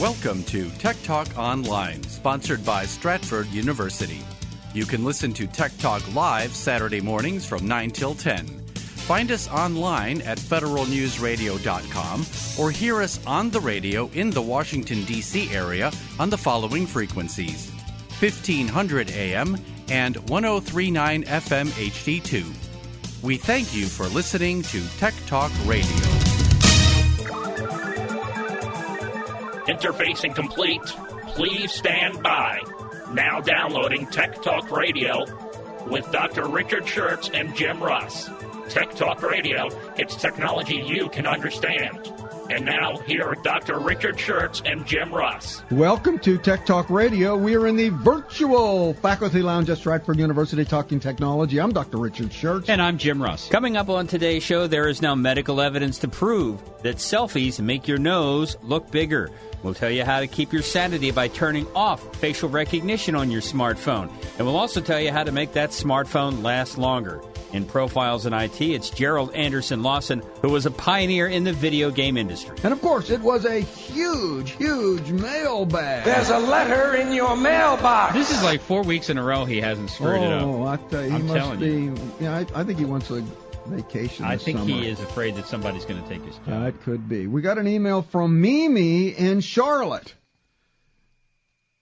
Welcome to Tech Talk Online, sponsored by Stratford University. You can listen to Tech Talk live Saturday mornings from 9 till 10. Find us online at federalnewsradio.com or hear us on the radio in the Washington, D.C. area on the following frequencies 1500 AM and 1039 FM HD2. We thank you for listening to Tech Talk Radio. Interfacing complete. Please stand by. Now downloading Tech Talk Radio with Dr. Richard Shurtz and Jim Russ. Tech Talk Radio, it's technology you can understand. And now, here are Dr. Richard Shurtz and Jim Russ. Welcome to Tech Talk Radio. We are in the virtual faculty lounge at Stratford University talking technology. I'm Dr. Richard Shurtz. And I'm Jim Russ. Coming up on today's show, there is now medical evidence to prove that selfies make your nose look bigger. We'll tell you how to keep your sanity by turning off facial recognition on your smartphone. And we'll also tell you how to make that smartphone last longer. In Profiles in IT, it's Gerald Anderson Lawson, who was a pioneer in the video game industry. And of course, it was a huge, huge mailbag. There's a letter in your mailbox. This is like four weeks in a row he hasn't screwed it up. Oh, I tell you, he I'm must telling be. you. Yeah, I, I think he wants a vacation. I think summer. he is afraid that somebody's going to take his job. That could be. We got an email from Mimi in Charlotte,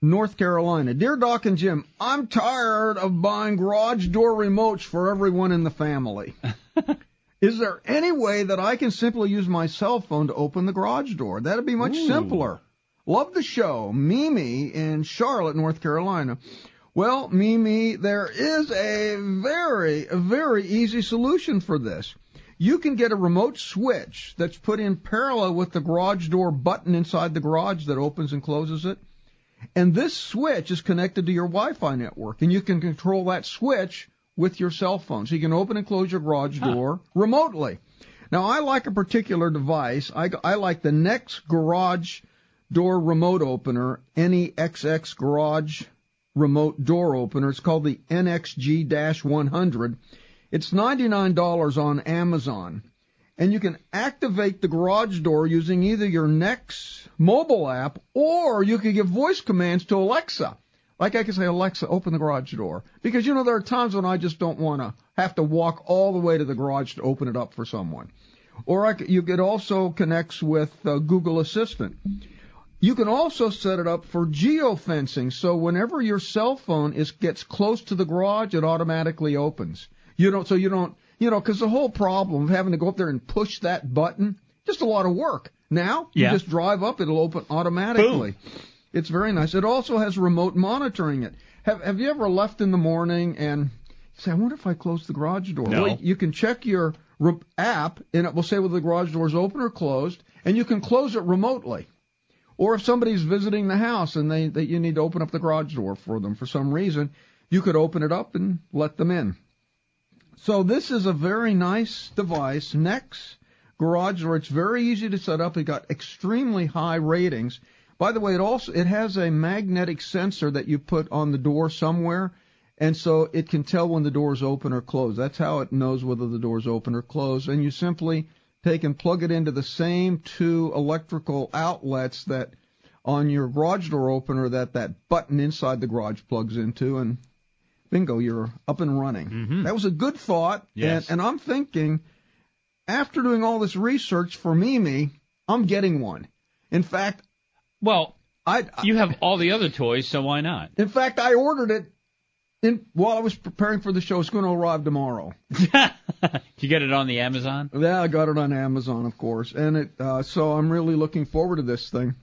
North Carolina. Dear Doc and Jim, I'm tired of buying garage door remotes for everyone in the family. Is there any way that I can simply use my cell phone to open the garage door? That'd be much simpler. Love the show. Mimi in Charlotte, North Carolina. Well, Mimi, there is a very, very easy solution for this. You can get a remote switch that's put in parallel with the garage door button inside the garage that opens and closes it. And this switch is connected to your Wi-Fi network, and you can control that switch with your cell phone. So you can open and close your garage door remotely. Now, I like a particular device. I, I like the Nexx Garage Door Remote Opener, NEXX Garage Remote Door Opener. It's called the NXG-100. It's $99 on Amazon. And you can activate the garage door using either your Nexx mobile app or you can give voice commands to Alexa. Like I can say, Alexa, open the garage door. Because, you know, there are times when I just don't want to have to walk all the way to the garage to open it up for someone. Or I you could also connects with uh, Google Assistant. You can also set it up for geofencing, so whenever your cell phone is gets close to the garage, it automatically opens. You don't, so you don't, you know, because the whole problem of having to go up there and push that button, just a lot of work. Now you Yeah. just drive up, it'll open automatically. It's very nice. It also has remote monitoring. It. Have Have you ever left in the morning and say, I wonder if I close the garage door? No. Well, you can check your re- app, and it will say whether the garage door is open or closed, and you can close it remotely. Or if somebody's visiting the house and they that you need to open up the garage door for them for some reason, you could open it up and let them in. So this is a very nice device. Nexx garage door. It's very easy to set up. It got extremely high ratings. By the way, it also it has a magnetic sensor that you put on the door somewhere, and so it can tell when the door is open or closed. That's how it knows whether the door is open or closed. And you simply take and plug it into the same two electrical outlets that on your garage door opener that that button inside the garage plugs into, and bingo, you're up and running. Mm-hmm. That was a good thought, Yes. and, and I'm thinking after doing all this research for Mimi, I'm getting one. In fact, Well, I, you have all the other toys, so why not? in fact, I ordered it in while I was preparing for the show. It's going to arrive tomorrow. Did you get it on the Amazon? Yeah, I got it on Amazon, of course, and it. Uh, so I'm really looking forward to this thing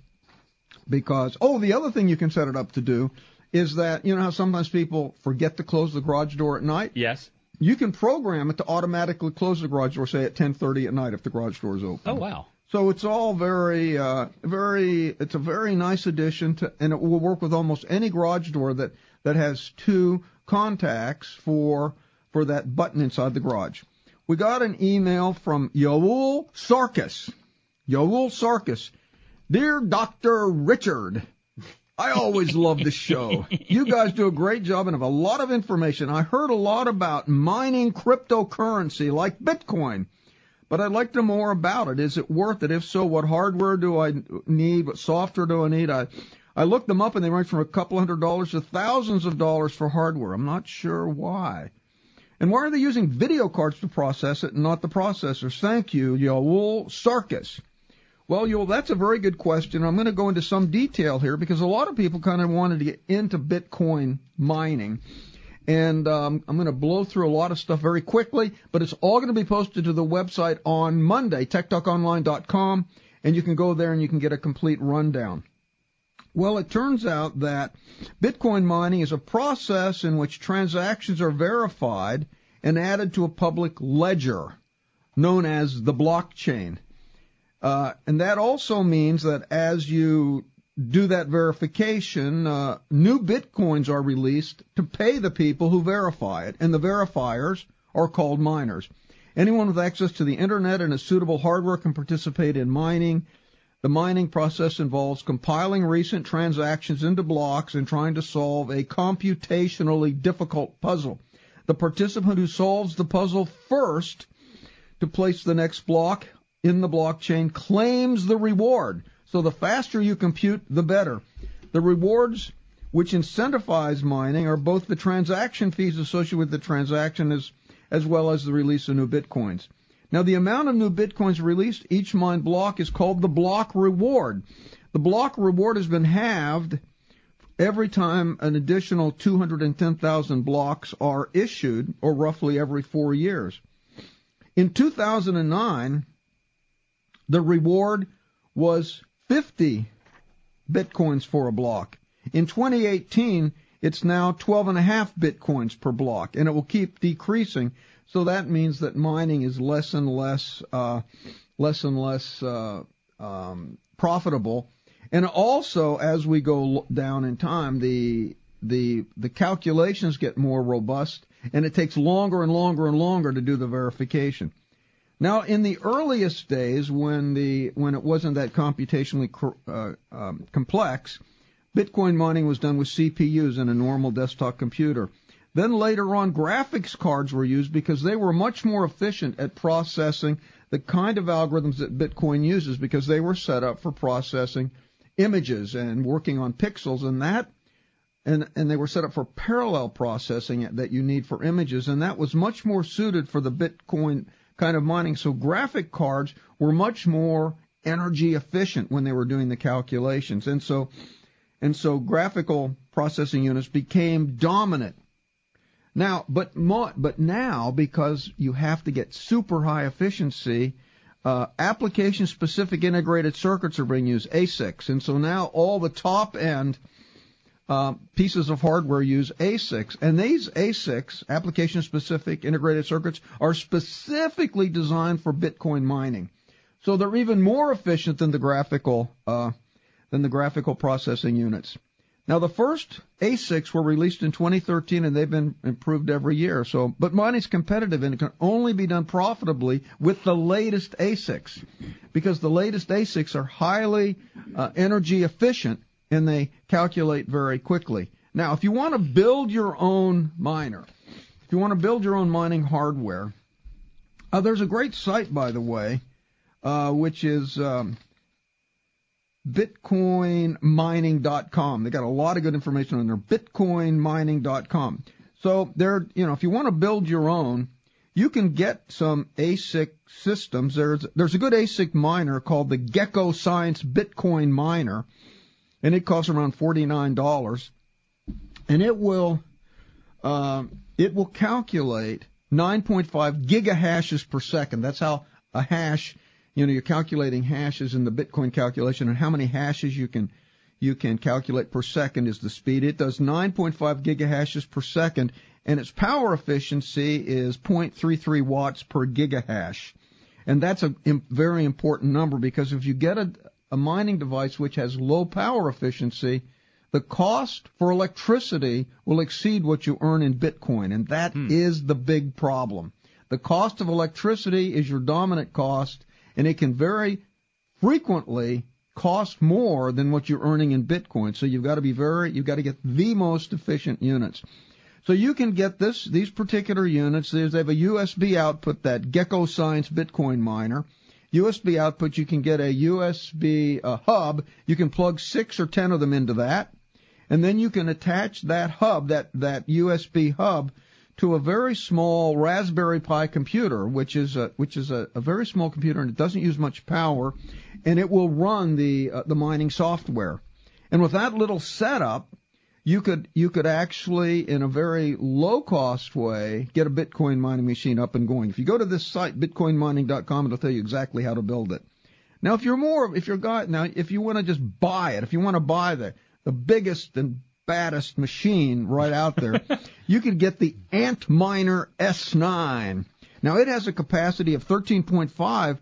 because oh, the other thing you can set it up to do is that you know how sometimes people forget to close the garage door at night. Yes. You can program it to automatically close the garage door, say at 10:30 at night if the garage door is open. Oh wow. So it's all very, uh, very, it's a very nice addition to, and it will work with almost any garage door that, that has two contacts for, for that button inside the garage. We got an email from Yoel Sarkis. Yoel Sarkis. Dear Dr. Richard, I always love the show. You guys do a great job and have a lot of information. I heard a lot about mining cryptocurrency like Bitcoin. but I'd like to know more about it. Is it worth it? If so, what hardware do I need? What software do I need? I I looked them up and they range from a couple hundred dollars to thousands of dollars for hardware. I'm not sure why. And why are they using video cards to process it and not the processors? Thank you, Yoel Sarkis. Well, Yoel, that's a very good question. I'm going to go into some detail here because a lot of people kind of wanted to get into Bitcoin mining. And um, I'm going to blow through a lot of stuff very quickly, but it's all going to be posted to the website on Monday, techtalkonline.com, and you can go there and you can get a complete rundown. Well, it turns out that Bitcoin mining is a process in which transactions are verified and added to a public ledger known as the blockchain. Uh, and that also means that as you do that verification, uh, new bitcoins are released to pay the people who verify it, and the verifiers are called miners. Anyone with access to the internet and a suitable hardware can participate in mining. The mining process involves compiling recent transactions into blocks and trying to solve a computationally difficult puzzle. The participant who solves the puzzle first to place the next block in the blockchain claims the reward. So the faster you compute, the better. The rewards which incentivize mining are both the transaction fees associated with the transaction as, as well as the release of new bitcoins. Now the amount of new bitcoins released each mined block is called the block reward. The block reward has been halved every time an additional 210,000 blocks are issued, or roughly every four years. In 2009, the reward was 50 bitcoins for a block. In 2018, it's now 12 and a half bitcoins per block, and it will keep decreasing. So that means that mining is less and less, uh, less and less uh, um, profitable. And also, as we go down in time, the the the calculations get more robust, and it takes longer and longer and longer to do the verification. Now, in the earliest days, when the when it wasn't that computationally uh, um, complex, Bitcoin mining was done with CPUs in a normal desktop computer. Then later on, graphics cards were used because they were much more efficient at processing the kind of algorithms that Bitcoin uses because they were set up for processing images and working on pixels and that and and they were set up for parallel processing that you need for images and that was much more suited for the Bitcoin kind of mining. So graphic cards were much more energy efficient when they were doing the calculations. And so, and so graphical processing units became dominant. Now, but but now because you have to get super high efficiency, uh, application specific integrated circuits are being used, ASICs, and so now all the top end uh, pieces of hardware use ASICs, and these ASICs, application-specific integrated circuits, are specifically designed for Bitcoin mining. So they're even more efficient than the graphical uh, than the graphical processing units. Now the first ASICs were released in 2013, and they've been improved every year. So, but mining's competitive, and it can only be done profitably with the latest ASICs, because the latest ASICs are highly uh, energy efficient and they calculate very quickly. Now, if you want to build your own miner, if you want to build your own mining hardware, uh, there's a great site, by the way, uh, which is um, bitcoinmining.com. They got a lot of good information on there. bitcoinmining.com. So there, you know, if you want to build your own, you can get some ASIC systems. There's there's a good ASIC miner called the GekkoScience Bitcoin Miner and it costs around forty nine dollars, and it will uh, it will calculate 9.5 gigahashes per second. That's how a hash, you know, you're calculating hashes in the Bitcoin calculation, and how many hashes you can you can calculate per second is the speed. It does 9.5 gigahashes per second, and its power efficiency is 0.33 watts per gigahash. And that's a very important number because if you get a, a mining device which has low power efficiency, the cost for electricity will exceed what you earn in Bitcoin, and that hmm. is the big problem. The cost of electricity is your dominant cost, and it can very frequently cost more than what you're earning in Bitcoin. So you've got to be very, you've got to get the most efficient units. So you can get this these particular units. They have a USB output, that GekkoScience Bitcoin miner. USB output, you can get a USB uh, hub. You can plug six or ten of them into that, and then you can attach that hub, that that USB hub, to a very small Raspberry Pi computer, which is a which is a, a very small computer and it doesn't use much power, and it will run the uh, the mining software. And with that little setup, you could you could actually in a very low cost way get a Bitcoin mining machine up and going. If you go to this site bitcoinmining.com, it'll tell you exactly how to build it. Now, if you're more if you're guy now if you want to just buy it, if you want to buy the the biggest and baddest machine right out there, you could get the Antminer S9. Now it has a capacity of 13.5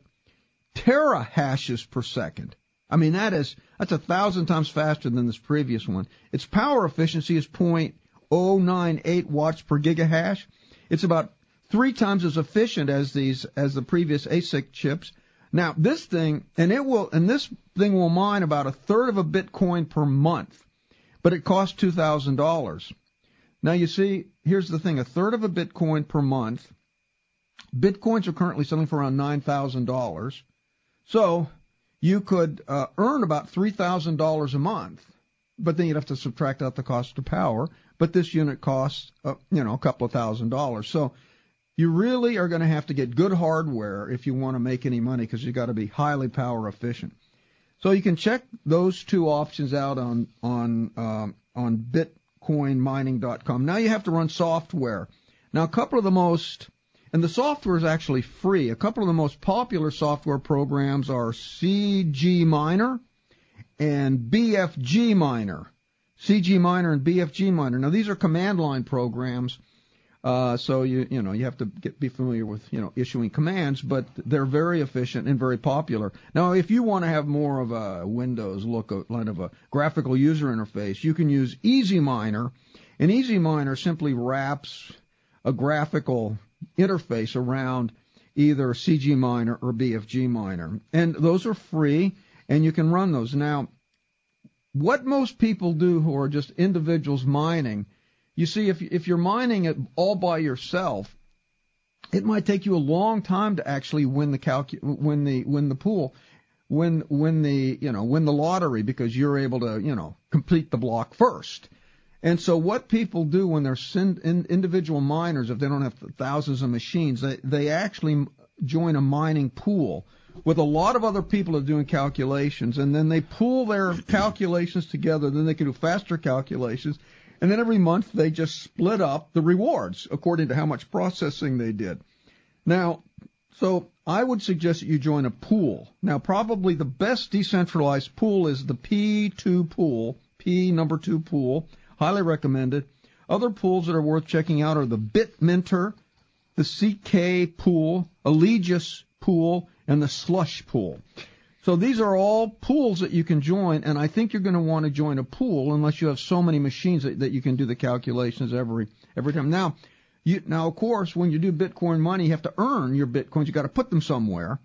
terahashes per second. I mean that is that's a thousand times faster than this previous one. Its power efficiency is 0.098 watts per gigahash. It's about three times as efficient as these as the previous ASIC chips. Now this thing and it will and this thing will mine about a third of a Bitcoin per month but it costs $2,000. Now you see, here's the thing, a third of a Bitcoin per month. Bitcoins are currently selling for around $9,000. So you could uh, earn about $3,000 a month, but then you'd have to subtract out the cost of power. But this unit costs, uh, you know, a couple of thousand dollars. So you really are going to have to get good hardware if you want to make any money because you've got to be highly power efficient. So you can check those two options out on on um, on bitcoinmining.com. Now you have to run software. Now a couple of the most and the software is actually free. A couple of the most popular software programs are CG Miner and BFG Miner. CG Miner and BFG Miner. Now these are command line programs uh, so you you know you have to get, be familiar with you know issuing commands, but they're very efficient and very popular. Now, if you want to have more of a Windows look, kind of a graphical user interface, you can use Easy Miner, and Easy Miner simply wraps a graphical interface around either CG Miner or BFG Miner, and those are free, and you can run those. Now, what most people do who are just individuals mining you see, if if you're mining it all by yourself, it might take you a long time to actually win the calcu- win the win the pool, win win the you know win the lottery because you're able to you know complete the block first. And so what people do when they're in, individual miners, if they don't have thousands of machines, they they actually join a mining pool with a lot of other people are doing calculations, and then they pool their calculations together. Then they can do faster calculations, and then every month they just split up the rewards according to how much processing they did. Now, so I would suggest that you join a pool. Now, probably the best decentralized pool is the P2 pool, P number two pool. Highly recommended. Other pools that are worth checking out are the Bitminter, the CK pool, Eligius pool, and the Slush pool. So these are all pools that you can join, and I think you're going to want to join a pool unless you have so many machines that, that you can do the calculations every every time. Now, you, now of course, when you do Bitcoin money, you have to earn your Bitcoins. You got to put them somewhere,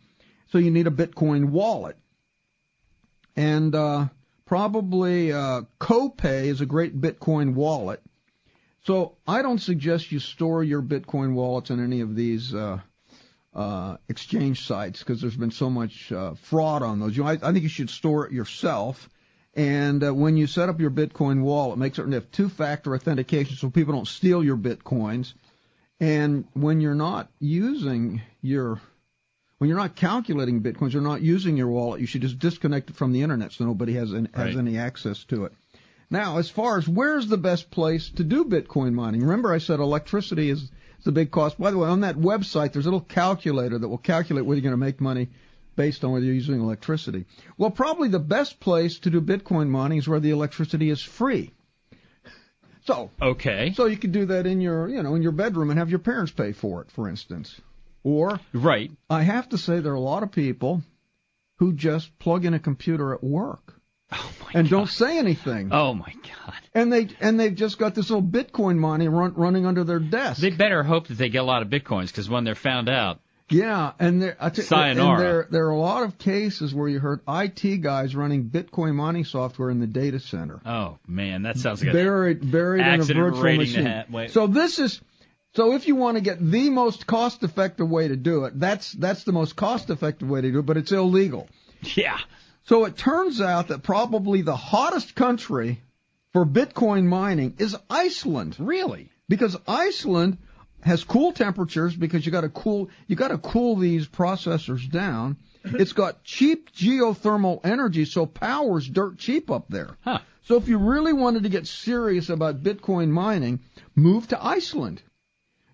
so you need a Bitcoin wallet, and uh, probably uh, CoPay is a great Bitcoin wallet. So I don't suggest you store your Bitcoin wallets in any of these. Uh, uh, exchange sites because there's been so much uh, fraud on those. You know, I, I think you should store it yourself. And uh, when you set up your Bitcoin wallet, make certain you have two-factor authentication so people don't steal your Bitcoins. And when you're not using your when you're not calculating bitcoins, you're not using your wallet. You should just disconnect it from the internet so nobody has any, right. has any access to it. Now, as far as where's the best place to do Bitcoin mining, remember I said electricity is the big cost. By the way, on that website, there's a little calculator that will calculate whether you're going to make money based on whether you're using electricity. Well, probably the best place to do Bitcoin mining is where the electricity is free. So okay, so you could do that in your you know in your bedroom and have your parents pay for it, for instance. Or right, I have to say there are a lot of people who just plug in a computer at work Oh and God. don't say anything. Oh my God! And they and they've just got this little Bitcoin money run, running under their desk. They better hope that they get a lot of bitcoins because when they're found out, Yeah, and there, I t- Sayonara. and there there are a lot of cases where you heard IT guys running Bitcoin mining software in the data center, Oh man, that sounds like buried buried in a virtual machine. So this is so if you want to get the most cost effective way to do it, that's that's the most cost effective way to do it, but it's illegal. yeah. So it turns out that probably the hottest country for Bitcoin mining is Iceland Really? because Iceland has cool temperatures because you got to cool you got to cool these processors down. It's got cheap geothermal energy, so power's dirt cheap up there. Huh. So if you really wanted to get serious about Bitcoin mining, move to Iceland.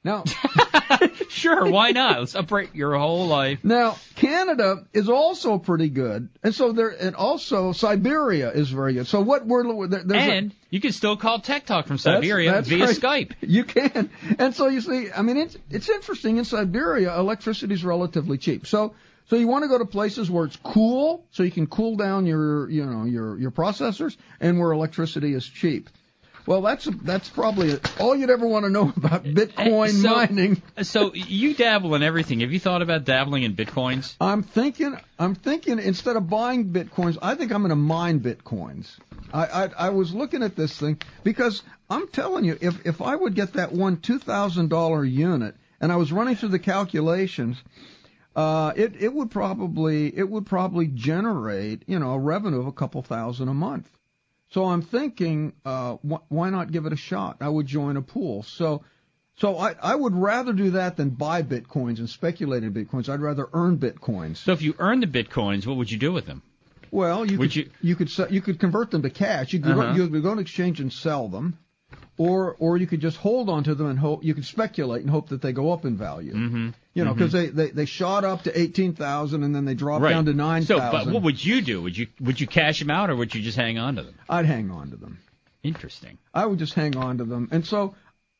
Now, Sure, why not? Let's upgrade your whole life. now Canada is also pretty good, and so there, and also Siberia is very good. So what we're there, there's a- And you can still call Tech Talk from That's- Siberia that's via right. Skype. You can. And so you see, I mean, it's it's interesting. In Siberia, electricity is relatively cheap. So so you want to go to places where it's cool, so you can cool down your you know your your processors, and where electricity is cheap. Well, that's that's probably all you'd ever want to know about Bitcoin so- mining. So you dabble in everything. Have you thought about dabbling in bitcoins? I'm thinking, I'm thinking instead of buying bitcoins, I think I'm going to mine bitcoins. I, I I was looking at this thing because I'm telling you, if if I would get that one two thousand dollar unit, and I was running through the calculations, uh, it it would probably it would probably generate you know a revenue of a couple thousand a month. So I'm thinking, uh, wh- why not give it a shot? I would join a pool. So. So I, I would rather do that than buy bitcoins and speculate in bitcoins. I'd rather earn bitcoins. So if you earn the bitcoins, what would you do with them? Well, you Would could you- you, could you could convert them to cash. You could, Uh-huh. go, you could go to exchange and sell them, or or you could just hold on to them and hope you could speculate and hope that they go up in value. Mm-hmm. You know, because they, they they shot up to eighteen thousand and then they dropped down to nine So, but what would you do? Would you would you cash them out or would you just hang on to them? I'd hang on to them. Interesting. I would just hang on to them. And so,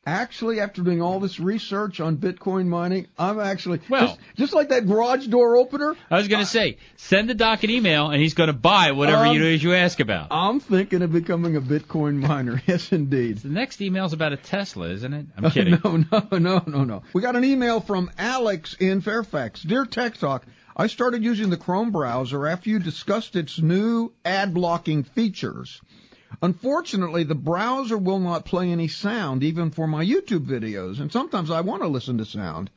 actually, after doing all this research on Bitcoin mining, I'm actually Well- just, just like that garage door opener. I was going to say, send the doc an email and he's going to buy whatever Um, you you ask about. I'm thinking of becoming a Bitcoin miner. Yes, indeed. the next email's about a Tesla, isn't it? I'm kidding. No, no, no, no, no. We got an email from Alex in Fairfax. Dear Tech Talk, I started using the Chrome browser after you discussed its new ad blocking features. Unfortunately, the browser will not play any sound even for my YouTube videos, and sometimes I want to listen to sound.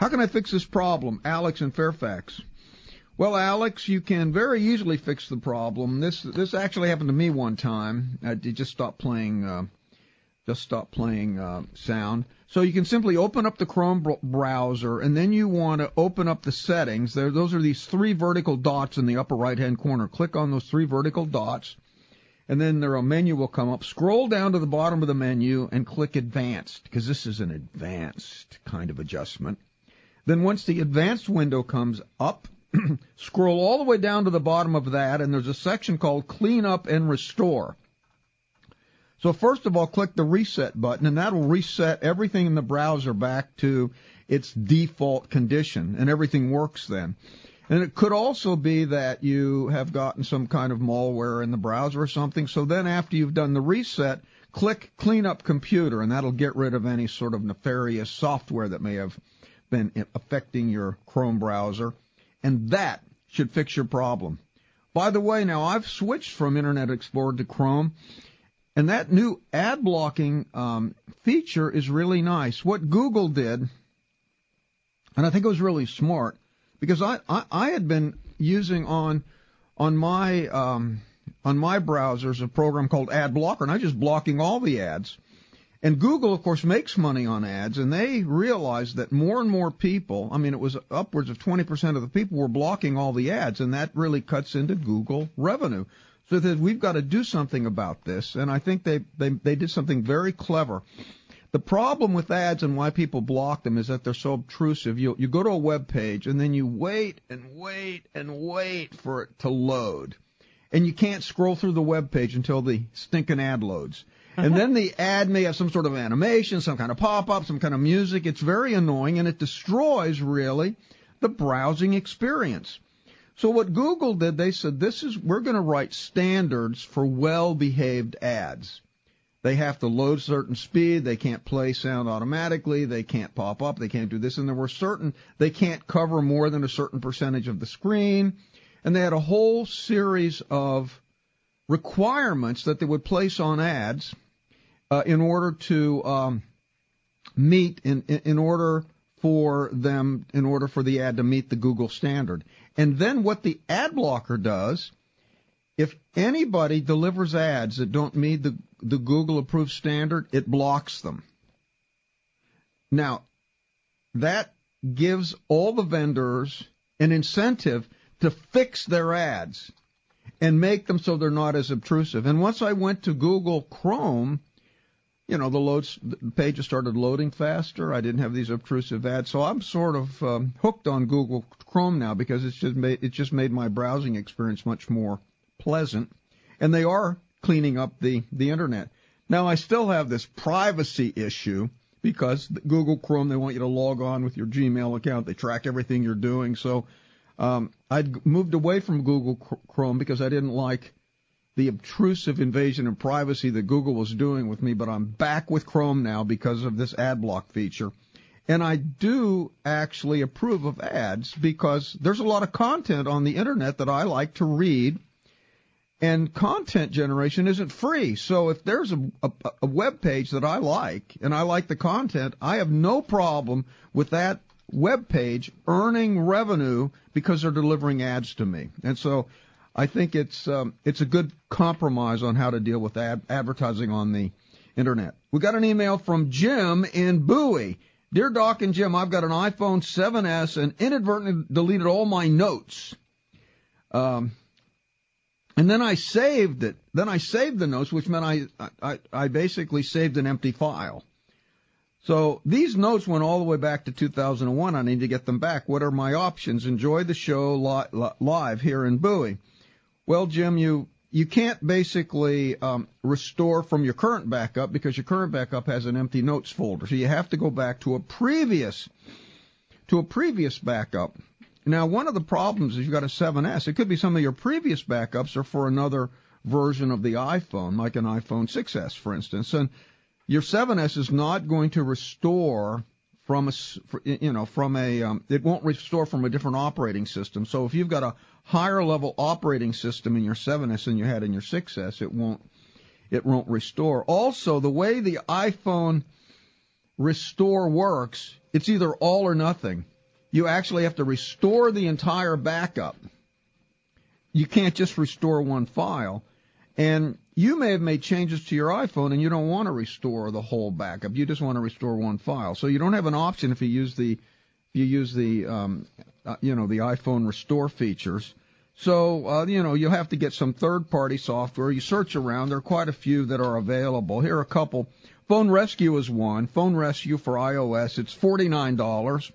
How can I fix this problem? Alex in Fairfax. Well, Alex, you can very easily fix the problem. This this actually happened to me one time. I just stopped playing uh, just stop playing uh, sound. So you can simply open up the Chrome br- browser, and then you want to open up the settings. There, those are these three vertical dots in the upper right-hand corner. Click on those three vertical dots, and then there a menu will come up. Scroll down to the bottom of the menu and click Advanced, because this is an advanced kind of adjustment. Then once the advanced window comes up, scroll all the way down to the bottom of that, and there's a section called Clean Up and Restore. So first of all, click the reset button, and that'll reset everything in the browser back to its default condition, and everything works then. And it could also be that you have gotten some kind of malware in the browser or something. So then after you've done the reset, click clean up computer, and that'll get rid of any sort of nefarious software that may have been affecting your Chrome browser. And that should fix your problem. By the way, now I've switched from Internet Explorer to Chrome, and that new ad blocking um, feature is really nice. What Google did, and I think it was really smart, because I, I, I had been using on on my um, on my browsers a program called Ad Blocker, and I was just blocking all the ads. And Google, of course, makes money on ads, and they realized that more and more people, I mean, it was upwards of 20% of the people were blocking all the ads, and that really cuts into Google revenue. So that we've got to do something about this, and I think they, they, they did something very clever. The problem with ads and why people block them is that they're so obtrusive. You, you go to a web page, and then you wait and wait and wait for it to load. And you can't scroll through the web page until the stinking ad loads. And then the ad may have some sort of animation, some kind of pop-up, some kind of music. It's very annoying and it destroys really the browsing experience. So what Google did, they said this is we're going to write standards for well-behaved ads. They have to load certain speed. They can't play sound automatically. They can't pop up. They can't do this. And there were certain, they can't cover more than a certain percentage of the screen. And they had a whole series of requirements that they would place on ads uh, in order to um, meet, in, in order for them, in order for the ad to meet the Google standard. And then what the ad blocker does if anybody delivers ads that don't meet the, the Google approved standard, it blocks them. Now, that gives all the vendors an incentive to fix their ads and make them so they're not as obtrusive. And once I went to Google Chrome, you know, the loads, the pages started loading faster. I didn't have these obtrusive ads, so I'm sort of um, hooked on Google Chrome now because it's just made it just made my browsing experience much more pleasant, and they are cleaning up the, the internet. Now, I still have this privacy issue because Google Chrome, they want you to log on with your Gmail account. They track everything you're doing. So um, I'd moved away from Google Chrome because I didn't like the obtrusive invasion of privacy that Google was doing with me, but I'm back with Chrome now because of this ad block feature. And I do actually approve of ads because there's a lot of content on the internet that I like to read and content generation isn't free. So if there's a, a, a web page that I like and I like the content, I have no problem with that web page earning revenue because they're delivering ads to me. And so I think it's um, it's a good compromise on how to deal with ad- advertising on the internet. We got an email from Jim in Bowie. Dear Doc and Jim, I've got an iPhone 7s and inadvertently deleted all my notes. Um, and then I saved it. Then I saved the notes, which meant I, I, I basically saved an empty file. So these notes went all the way back to 2001. I need to get them back. What are my options? Enjoy the show li- live here in Bowie. Well, Jim, you you can't basically um, restore from your current backup because your current backup has an empty notes folder. So you have to go back to a previous to a previous backup. Now, one of the problems is you've got a 7S. It could be some of your previous backups or for another version of the iPhone, like an iPhone 6S, for instance. And your 7S is not going to restore from a, you know, from a, um, it won't restore from a different operating system. So if you've got a higher level operating system in your 7S than you had in your 6S, it won't, it won't restore. Also, the way the iPhone restore works, it's either all or nothing you actually have to restore the entire backup. You can't just restore one file. And you may have made changes to your iPhone and you don't want to restore the whole backup. You just want to restore one file. So you don't have an option if you use the if you use the um, uh, you know the iPhone restore features. So uh, you know you'll have to get some third-party software. You search around. There are quite a few that are available. Here are a couple. Phone Rescue is one. Phone Rescue for iOS. It's forty-nine dollars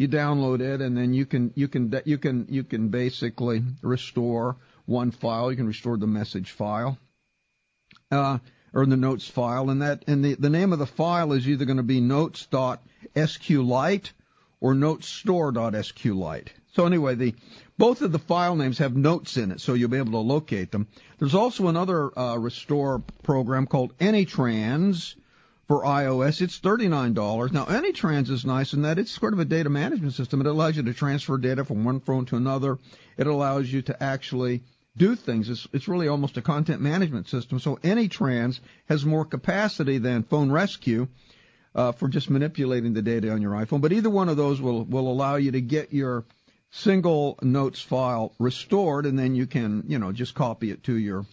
you download it, and then you can you can you can you can basically restore one file. You can restore the message file, uh, or the notes file, and that and the the name of the file is either going to be notes.sqlite or notesstore.sqlite. So anyway, the both of the file names have notes in it, so you'll be able to locate them. There's also another uh, restore program called AnyTrans for iOS, it's $39. Now, AnyTrans is nice in that it's sort of a data management system. It allows you to transfer data from one phone to another. It allows you to actually do things. It's, it's really almost a content management system. So AnyTrans has more capacity than Phone Rescue uh, for just manipulating the data on your iPhone. But either one of those will, will allow you to get your single notes file restored, and then you can, you know, just copy it to your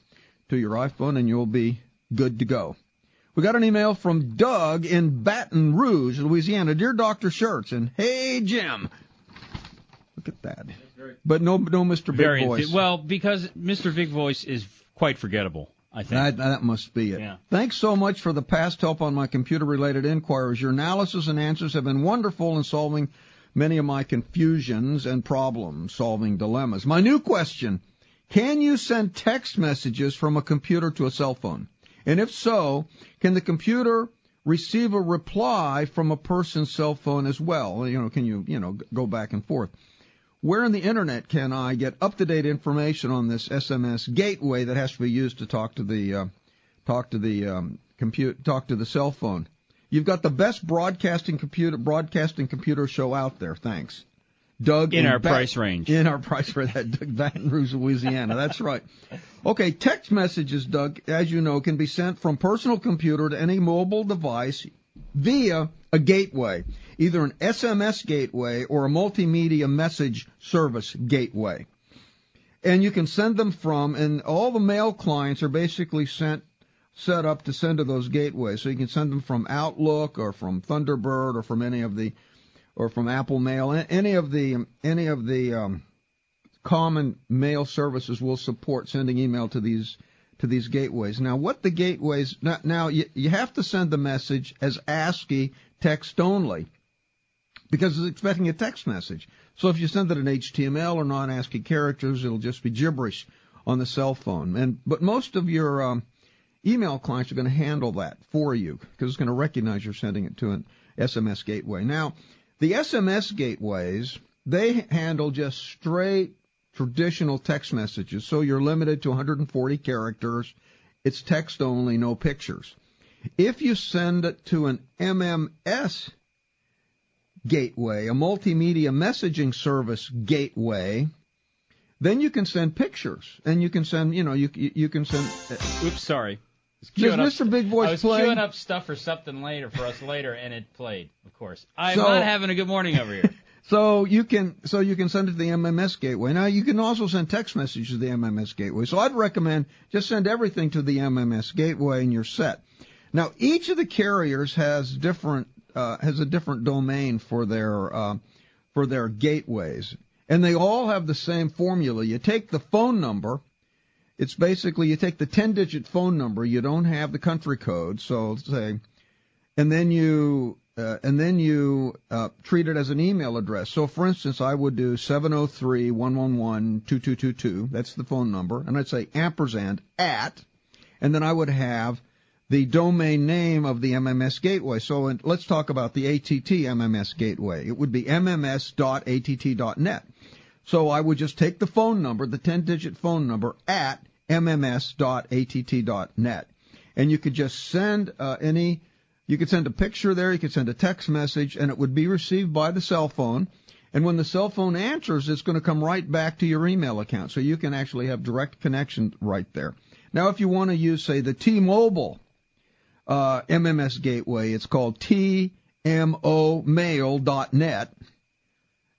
to your iPhone, and you'll be good to go. We got an email from Doug in Baton Rouge, Louisiana. Dear Dr. Shurtz, and hey, Jim. Look at that. But no, no Mr. Big Very, Voice. Well, because Mr. Big Voice is quite forgettable. I think. That, that must be it. Yeah. Thanks so much for the past help on my computer related inquiries. Your analysis and answers have been wonderful in solving many of my confusions and problem solving dilemmas. My new question Can you send text messages from a computer to a cell phone? And if so, can the computer receive a reply from a person's cell phone as well? You know, can you, you know, go back and forth? Where in the internet can I get up-to-date information on this SMS gateway that has to be used to talk to the uh, talk to the um, compute talk to the cell phone. You've got the best broadcasting computer broadcasting computer show out there. Thanks. Doug In our Ba- price range. In our price for that Doug Baton Rouge, Louisiana. That's right. Okay, text messages, Doug, as you know, can be sent from personal computer to any mobile device via a gateway, either an SMS gateway or a multimedia message service gateway. And you can send them from, and all the mail clients are basically sent set up to send to those gateways. So you can send them from Outlook or from Thunderbird or from any of the or from Apple Mail. Any of the any of the um, common mail services will support sending email to these to these gateways. Now, what the gateways now, now you, you have to send the message as ASCII text only because it's expecting a text message. So if you send it in HTML or non-ASCII characters, it'll just be gibberish on the cell phone. And but most of your um, email clients are going to handle that for you because it's going to recognize you're sending it to an SMS gateway. Now, the SMS gateways they handle just straight traditional text messages, so you're limited to 140 characters. It's text only, no pictures. If you send it to an MMS gateway, a multimedia messaging service gateway, then you can send pictures and you can send, you know, you you can send. Oops, sorry. Does Queuing up- Mr. Big Voice I was play? queuing up stuff for something later for us later, and it played, of course. I'm So- not having a good morning over here. So you can so you can send it to the MMS gateway. Now you can also send text messages to the MMS gateway. So I'd recommend just send everything to the MMS gateway and you're set. Now each of the carriers has different uh, has a different domain for their uh, for their gateways, and they all have the same formula. You take the phone number. It's basically you take the 10-digit phone number. You don't have the country code, so say, and then you uh, and then you uh, treat it as an email address. So, for instance, I would do 703-111-2222. That's the phone number, and I'd say ampersand at, and then I would have the domain name of the MMS gateway. So, let's talk about the ATT MMS gateway. It would be mms.att.net. So I would just take the phone number, the 10-digit phone number at mms.att.net, and you could just send uh, any. You could send a picture there, you could send a text message, and it would be received by the cell phone. And when the cell phone answers, it's going to come right back to your email account. So you can actually have direct connection right there. Now, if you want to use, say, the T-Mobile uh, MMS gateway, it's called tmomail.net.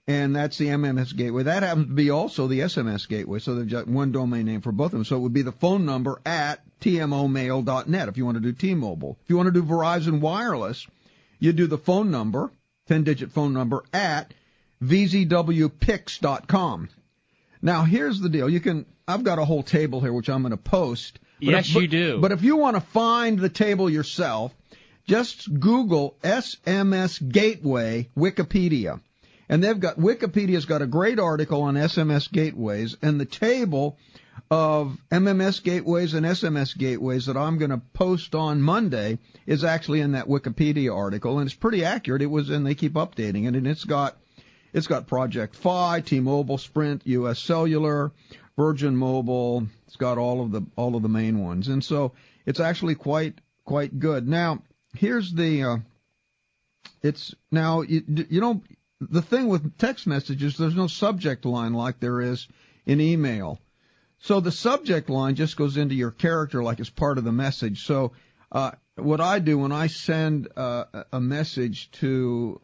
And that's the MMS gateway. That happens to be also the SMS gateway. So they've got one domain name for both of them. So it would be the phone number at tmomail.net if you want to do T-Mobile. If you want to do Verizon Wireless, you do the phone number, 10-digit phone number at vzwpix.com. Now here's the deal. You can, I've got a whole table here which I'm going to post. But Yes, if- but- you do. But if you want to find the table yourself, just Google SMS Gateway Wikipedia. And they've got, Wikipedia's got a great article on SMS gateways and the table of MMS gateways and SMS gateways that I'm going to post on Monday is actually in that Wikipedia article and it's pretty accurate. It was, and they keep updating it and it's got, it's got Project Fi, T-Mobile, Sprint, US Cellular, Virgin Mobile. It's got all of the, all of the main ones. And so it's actually quite, quite good. Now, here's the, uh, it's now you, you know the thing with text messages there's no subject line like there is in email. So the subject line just goes into your character like it's part of the message. So uh, what i do when i send uh, a message to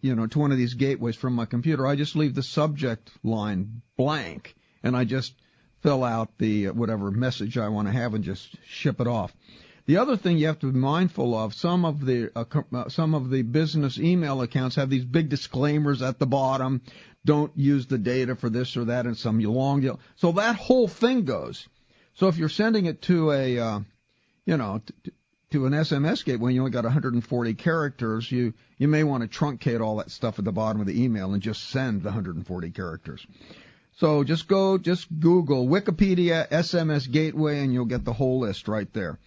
you know to one of these gateways from my computer i just leave the subject line blank and i just fill out the uh, whatever message i want to have and just ship it off the other thing you have to be mindful of, some of the uh, uh, some of the business email accounts have these big disclaimers at the bottom. Don't use the data for this or that, and some you long. So that whole thing goes. So if you're sending it to a, uh, you know, t- to an SMS gateway, you only got 140 characters, you you may want to truncate all that stuff at the bottom of the email and just send the 140 characters. So just go, just Google Wikipedia SMS Gateway, and you'll get the whole list right there.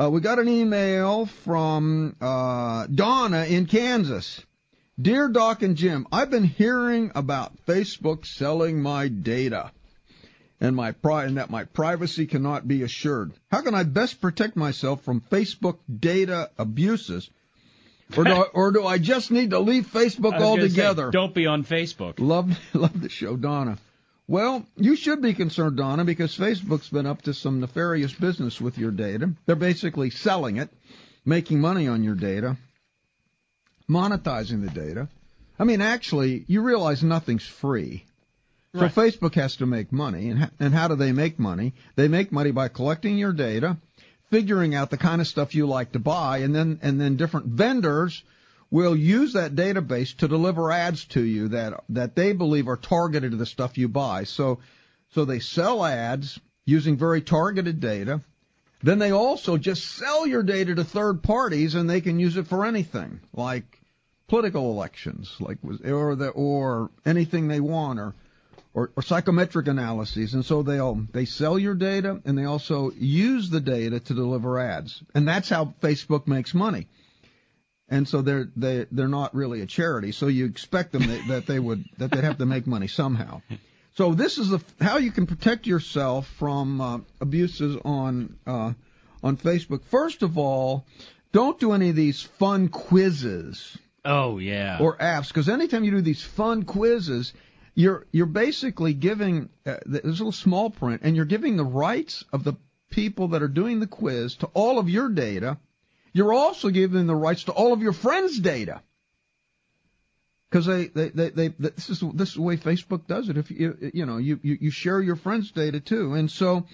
Uh, we got an email from uh, Donna in Kansas. Dear Doc and Jim, I've been hearing about Facebook selling my data. and my pri- and that my privacy cannot be assured. How can I best protect myself from Facebook data abuses? Or do, I, or do I just need to leave Facebook I say, altogether? don't be on Facebook. Love, love the show, Donna. Well, you should be concerned, Donna, because Facebook's been up to some nefarious business with your data. They're basically selling it, making money on your data, monetizing the data. I mean, actually, you realize nothing's free. So Right. Facebook has to make money, and, and how do they make money? They make money by collecting your data, figuring out the kind of stuff you like to buy, and then and then different vendors will use that database to deliver ads to you that that they believe are targeted to the stuff you buy. So so they sell ads using very targeted data. Then they also just sell your data to third parties, and they can use it for anything, like political elections, like or the or anything they want, or or, or psychometric analyses, and so they'll they sell your data and they also use the data to deliver ads, and that's how Facebook makes money. And so they're they they're not really a charity, so you expect them that, that they would that they'd have to make money somehow. So this is the, how you can protect yourself from uh, abuses on uh, on Facebook. First of all, don't do any of these fun quizzes Oh yeah. or apps because anytime you do these fun quizzes, you're you're basically giving uh, there's a little small print, and you're giving the rights of the people that are doing the quiz to all of your data. You're also giving the rights to all of your friends' data. Because they, they, they, they, this is this is the way Facebook does it. If you you know you, you you share your friends' data too, and so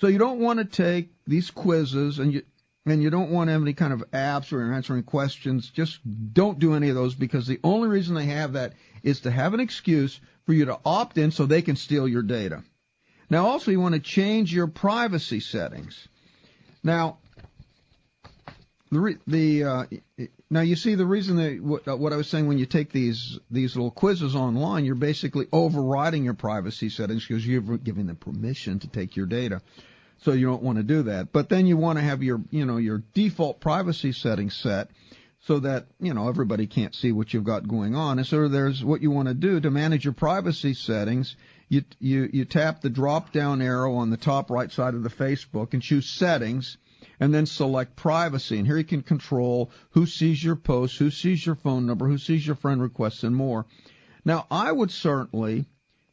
so you don't want to take these quizzes and you and you don't want to have any kind of apps or answering questions. Just don't do any of those because the only reason they have that is to have an excuse for you to opt in so they can steal your data. Now also you want to change your privacy settings. Now the re- the uh, now you see the reason that what, uh, what I was saying when you take these these little quizzes online, you're basically overriding your privacy settings because you're giving them permission to take your data. So you don't want to do that. But then you want to have your you know your default privacy settings set so that you know everybody can't see what you've got going on. And so there's what you want to do to manage your privacy settings. You you you tap the drop down arrow on the top right side of the Facebook and choose settings and then select privacy. And here you can control who sees your posts, who sees your phone number, who sees your friend requests, and more. Now, I would certainly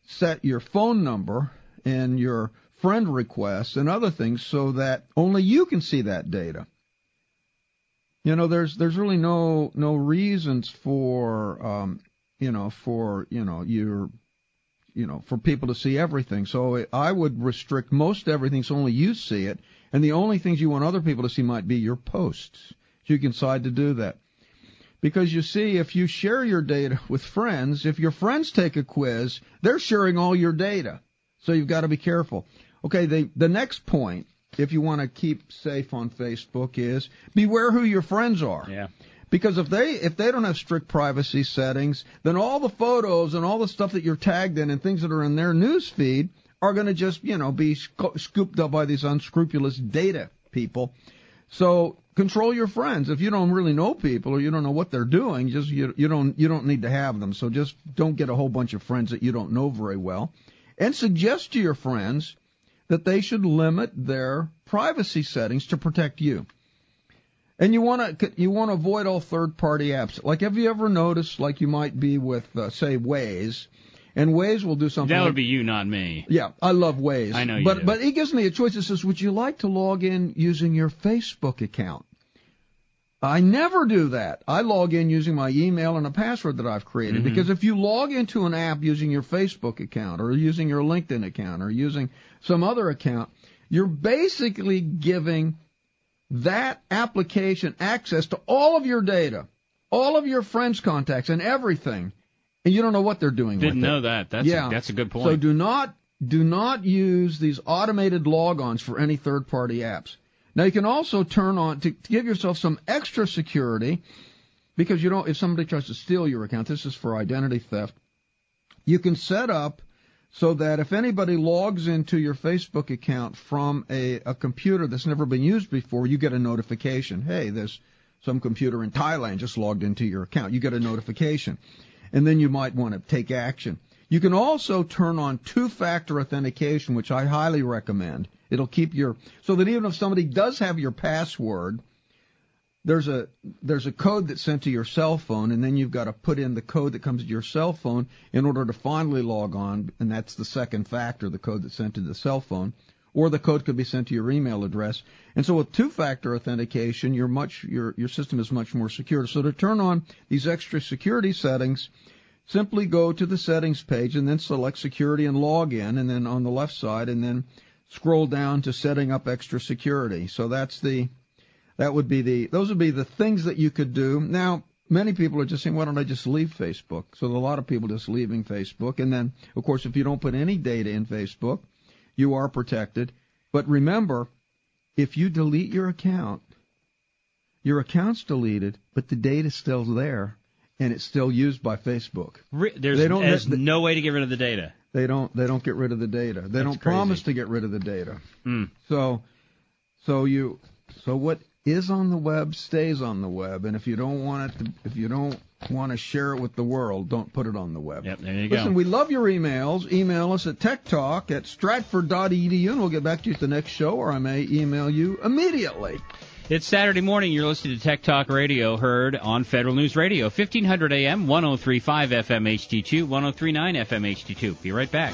set your phone number and your friend requests and other things so that only you can see that data. You know, there's there's really no no reasons for um, you know for you know your you know for people to see everything. So I would restrict most everything so only you see it, and the only things you want other people to see might be your posts. You can decide to do that. Because you see, if you share your data with friends, if your friends take a quiz, they're sharing all your data. So you've got to be careful. Okay, the, the next point, if you want to keep safe on Facebook, is beware who your friends are. yeah. Because if they if they don't have strict privacy settings, then all the photos and all the stuff that you're tagged in and things that are in their news feed are going to just you know be sco- scooped up by these unscrupulous data people. So control your friends. If you don't really know people or you don't know what they're doing, just you you don't you don't need to have them. So just don't get a whole bunch of friends that you don't know very well, and suggest to your friends that they should limit their privacy settings to protect you. And you want to you want to avoid all third-party apps. Like, have you ever noticed, like you might be with, uh, say, Waze, and Waze will do something. That like, would be you, not me. Yeah, I love Waze. I know you but do. but it gives me a choice. It says, "Would you like to log in using your Facebook account?" I never do that. I log in using my email and a password that I've created Mm-hmm. because if you log into an app using your Facebook account or using your LinkedIn account or using some other account, you're basically giving that application access to all of your data, all of your friends' contacts and everything, and you don't know what they're doing Didn't know that. That's yeah, a, that's a good point. So do not do not use these automated logons for any third-party apps. Now you can also turn on to, to give yourself some extra security because you don't if somebody tries to steal your account. This is for identity theft. You can set up so that if anybody logs into your Facebook account from a, a computer that's never been used before, you get a notification. Hey, there's some computer in Thailand just logged into your account. You get a notification. And then you might want to take action. You can also turn on two-factor authentication, which I highly recommend. It'll keep your so that even if somebody does have your password, there's a there's a code that's sent to your cell phone, and then you've got to put in the code that comes to your cell phone in order to finally log on, and that's the second factor, the code that's sent to the cell phone, or the code could be sent to your email address. And so with two-factor authentication, your much your your system is much more secure. So to turn on these extra security settings, simply go to the settings page and then select security and login, and then on the left side, and then scroll down to setting up extra security. So that's the that would be the those would be the things that you could do. Now, many people are just saying, why don't I just leave Facebook? So a lot of people just leaving Facebook, and then of course if you don't put any data in Facebook, you are protected. But remember, if you delete your account, your account's deleted, but the data's still there, and it's still used by Facebook. There's, They don't- there's they- no way to get rid of the data. They don't they don't get rid of the data. They That's don't crazy. promise to get rid of the data. Hmm. So so you so what is on the web stays on the web, and if you don't want it to, if you don't want to share it with the world, don't put it on the web. Yep, there you Listen, go. we love your emails. Email us at techtalk at stratford.edu, and we'll get back to you at the next show, or I may email you immediately. It's Saturday morning. You're listening to Tech Talk Radio, heard on Federal News Radio, 1500 AM, 1035 FM HD2, 1039 FM HD2. Be right back.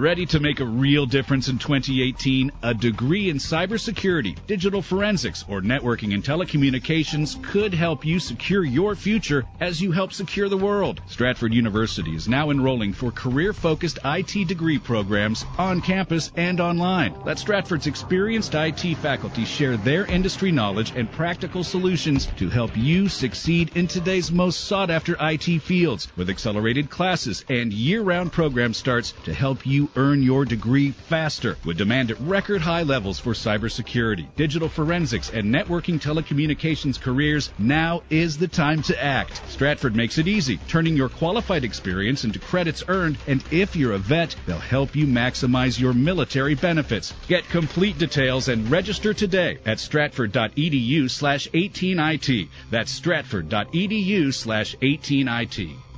Ready to make a real difference in 2018? A degree in cybersecurity, digital forensics, or networking and telecommunications could help you secure your future as you help secure the world. Stratford University is now enrolling for career-focused IT degree programs on campus and online. Let Stratford's experienced IT faculty share their industry knowledge and practical solutions to help you succeed in today's most sought-after IT fields with accelerated classes and year-round program starts to help you earn your degree faster with demand at record high levels for cybersecurity, digital forensics, and networking telecommunications careers. Now is the time to act. Stratford makes it easy, turning your qualified experience into credits earned, and if you're a vet, they'll help you maximize your military benefits. Get complete details and register today at stratford.edu slash 18IT. That's stratford.edu slash 18IT.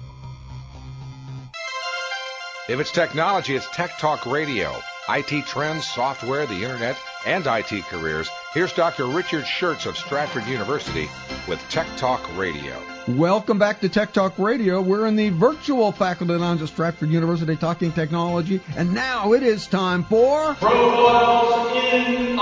If it's technology, it's Tech Talk Radio. IT trends, software, the internet, and IT careers. Here's Dr. Richard Shurtz of Stratford University with Tech Talk Radio. Welcome back to Tech Talk Radio. We're in the virtual faculty lounge at Stratford University talking technology, and now it is time for Profiles in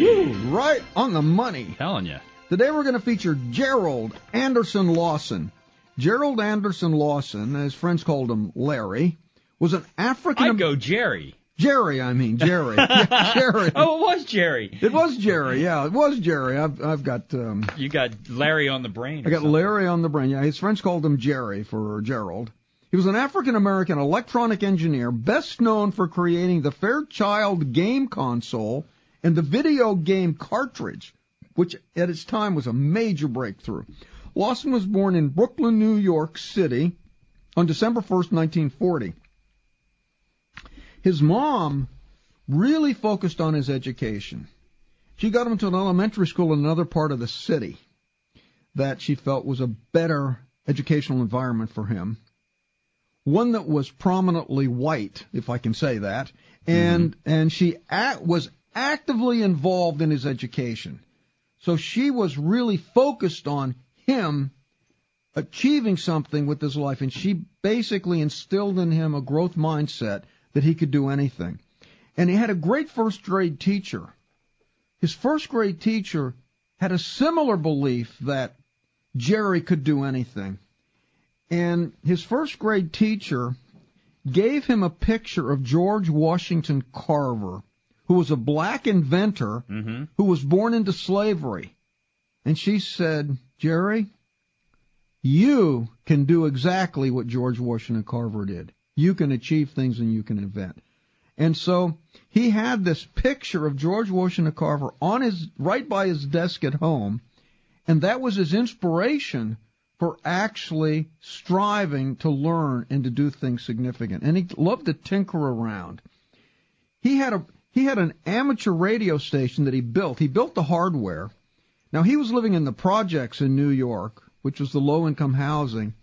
Woo, right on the money. Telling you. Today we're going to feature Gerald Anderson Lawson. Gerald Anderson Lawson, as friends called him Larry, was an African. I'd go Jerry. Jerry, I mean Jerry. Yeah, Jerry. Oh, it was Jerry. It was Jerry. Yeah, it was Jerry. I've I've got um, You got Larry on the brain. I got something. Larry on the brain. Yeah, his friends called him Jerry for Gerald. He was an African American electronic engineer, best known for creating the Fairchild game console and the video game cartridge, which at its time was a major breakthrough. Lawson was born in Brooklyn, New York City on December 1st, 1940. His mom really focused on his education. She got him to an elementary school in another part of the city that she felt was a better educational environment for him. One that was prominently white, if I can say that, mm-hmm. and and she act, was actively involved in his education. So she was really focused on him achieving something with his life, and she basically instilled in him a growth mindset that he could do anything. And he had a great first grade teacher. His first grade teacher had a similar belief that Jerry could do anything. And his first grade teacher gave him a picture of George Washington Carver, who was a black inventor Mm-hmm. who was born into slavery. And she said, Jerry, you can do exactly what George Washington Carver did. You can achieve things and you can invent. And so he had this picture of George Washington Carver on his right by his desk at home, and that was his inspiration for actually striving to learn and to do things significant. And he loved to tinker around. He had a he had an amateur radio station that he built. He built the hardware. Now he was living in the projects in New York, which was the low income housing.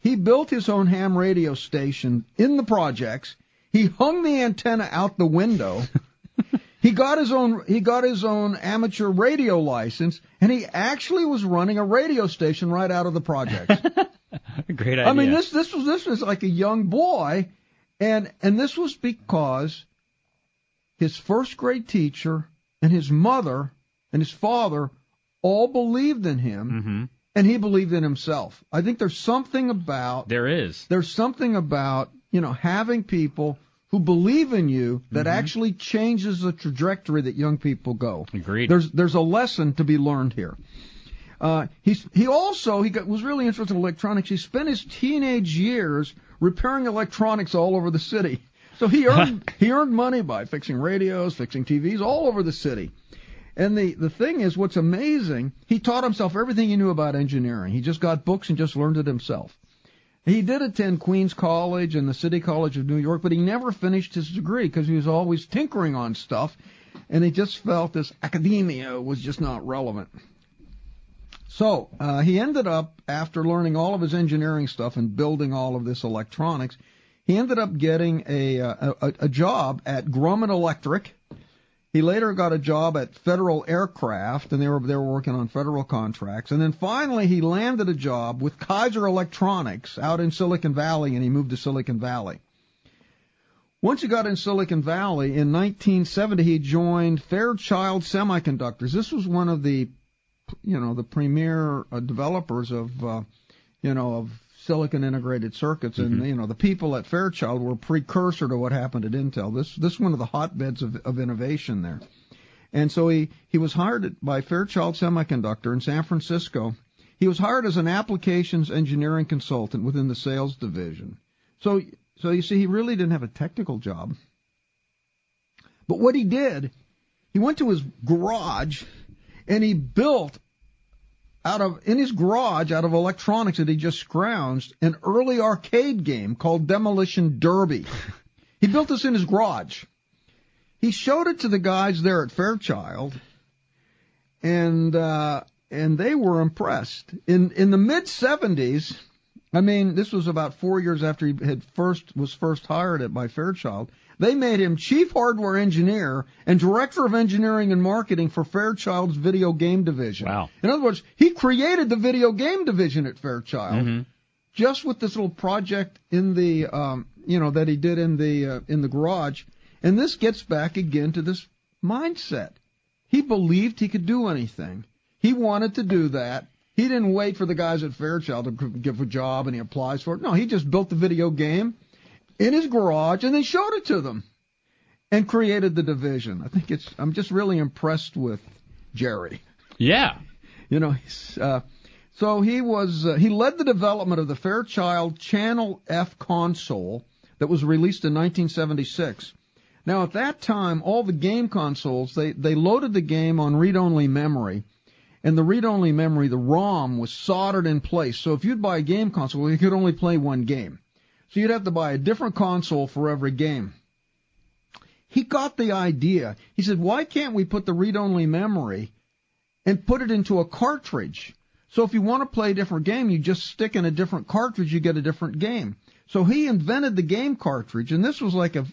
He built his own ham radio station in the projects. He hung the antenna out the window. he got his own he got his own amateur radio license and he actually was running a radio station right out of the projects. Great idea. I mean this this was this was like a young boy and and this was because his first grade teacher and his mother and his father all believed in him mm-hmm. and he believed in himself. I think there's something about there is there's something about, you know, having people who believe in you that Mm-hmm. actually changes the trajectory that young people go. Agreed. There's there's a lesson to be learned here. Uh, he's he also he got, was really interested in electronics. He spent his teenage years repairing electronics all over the city. So he earned he earned money by fixing radios, fixing TVs all over the city. And the the thing is, what's amazing, he taught himself everything he knew about engineering. He just got books and just learned it himself. He did attend Queens College and the City College of New York, but he never finished his degree because he was always tinkering on stuff, and he just felt this academia was just not relevant. So uh, he ended up, after learning all of his engineering stuff and building all of this electronics, he ended up getting a uh, a, a job at Grumman Electric. He later got a job at Federal Aircraft, and they were they were working on federal contracts. And then finally, he landed a job with Kaiser Electronics out in Silicon Valley, and he moved to Silicon Valley. Once he got in Silicon Valley in 1970, he joined Fairchild Semiconductors. This was one of the, you know, the premier uh, developers of, uh, you know, of silicon integrated circuits, and mm-hmm. you know, the people at Fairchild were precursor to what happened at Intel. This this is one of the hotbeds of, of innovation there. And so he he was hired by Fairchild Semiconductor in San Francisco. He was hired as an applications engineering consultant within the sales division. So so you see, he really didn't have a technical job. But what he did, he went to his garage and he built out of in his garage out of electronics that he just scrounged an early arcade game called Demolition Derby. he built this in his garage. He showed it to the guys there at Fairchild, and uh, and they were impressed. In in the mid 70s, I mean, this was about four years after he had first was first hired at by Fairchild. They made him chief hardware engineer and director of engineering and marketing for Fairchild's video game division. Wow. In other words, he created the video game division at Fairchild Mm-hmm. just with this little project in the um, you know that he did in the uh, in the garage. And this gets back again to this mindset. He believed he could do anything. He wanted to do that. He didn't wait for the guys at Fairchild to give a job and he applies for it. No, he just built the video game in his garage and then showed it to them and created the division. I think it's I'm just really impressed with Jerry. Yeah. You know, he's, uh, so he was uh, he led the development of the Fairchild Channel F console that was released in 1976. Now at that time, all the game consoles they they loaded the game on read-only memory, and the read-only memory, the ROM, was soldered in place. So if you'd buy a game console, you could only play one game. So you'd have to buy a different console for every game. He got the idea. He said, "Why can't we put the read-only memory and put it into a cartridge. So if you want to play a different game, you just stick in a different cartridge, you get a different game. So he invented the game cartridge, and this was like a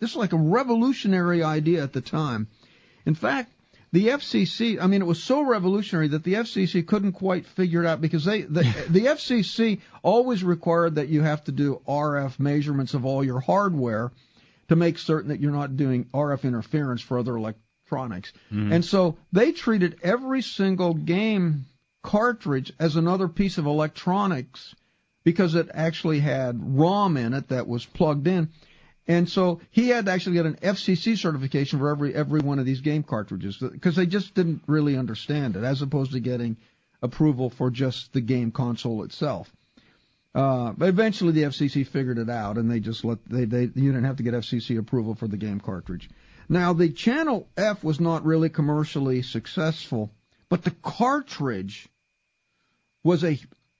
this was like a revolutionary idea at the time. In fact, the FCC, I mean, it was so revolutionary that the FCC couldn't quite figure it out because they the, the FCC always required that you have to do RF measurements of all your hardware to make certain that you're not doing RF interference for other electronics. Mm-hmm. And so they treated every single game cartridge as another piece of electronics because it actually had ROM in it that was plugged in. And so he had to actually get an FCC certification for every every one of these game cartridges because they just didn't really understand it, as opposed to getting approval for just the game console itself. Uh, but eventually the FCC figured it out, and they just let they they you didn't have to get FCC approval for the game cartridge. Now the Channel F was not really commercially successful, but the cartridge was a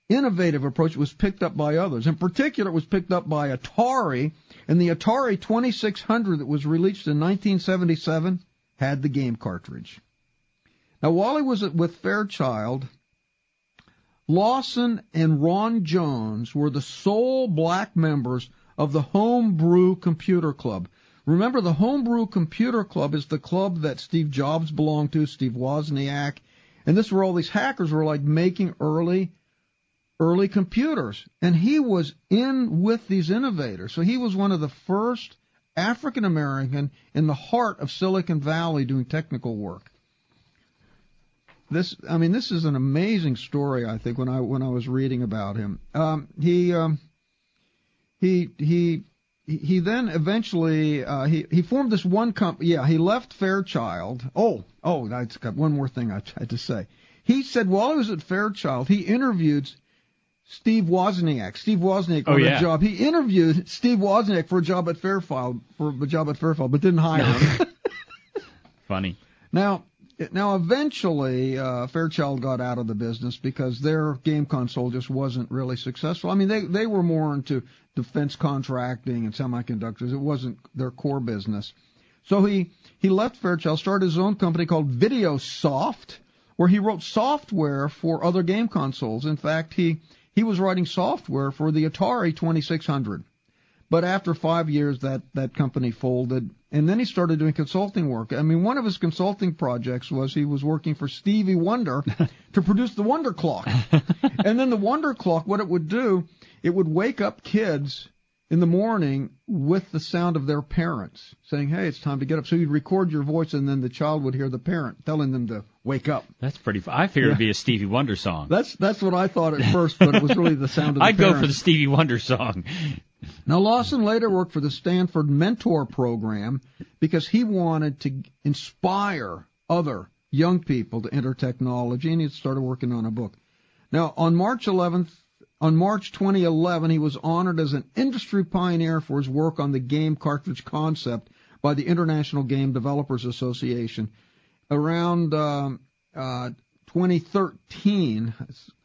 innovative approach was picked up by others. In particular, it was picked up by Atari, and the Atari 2600 that was released in 1977 had the game cartridge. Now, while he was with Fairchild, Lawson and Ron Jones were the sole black members of the Homebrew Computer Club. Remember, the Homebrew Computer Club is the club that Steve Jobs belonged to, Steve Wozniak, and this is where all these hackers were like making early, early computers. And he was in with these innovators. So he was one of the first African American in the heart of Silicon Valley doing technical work this I mean this is an amazing story I think when I when I was reading about him. Um, he um, he he he then eventually uh, he he formed this one company. Yeah, he left Fairchild. Oh oh, I've got one more thing I had to say. He said while he was at Fairchild, he interviewed Steve Wozniak. Steve Wozniak oh, for yeah. a job. He interviewed Steve Wozniak for a job at Fairchild for a job at Fairchild, but didn't hire him. Funny. Now now, eventually, uh, Fairchild got out of the business because their game console just wasn't really successful. I mean, they they were more into defense contracting and semiconductors. It wasn't their core business. So he he left Fairchild, started his own company called VideoSoft, where he wrote software for other game consoles. In fact, he he was writing software for the Atari 2600. But after five years, that, that company folded, and then he started doing consulting work. I mean, one of his consulting projects was he was working for Stevie Wonder to produce the Wonder Clock. and then the Wonder Clock, what it would do, it would wake up kids in the morning with the sound of their parents saying, "Hey, it's time to get up." So you'd record your voice, and then the child would hear the parent telling them to wake up. That's pretty. Fun. I figured yeah. it'd be a Stevie Wonder song. That's that's what I thought at first, but it was really the sound of the I'd parent. go for the Stevie Wonder song. Now Lawson later worked for the Stanford Mentor Program because he wanted to inspire other young people to enter technology, and he started working on a book. Now on March 11th, on March 2011, he was honored as an industry pioneer for his work on the game cartridge concept by the International Game Developers Association. Around um, uh, 2013,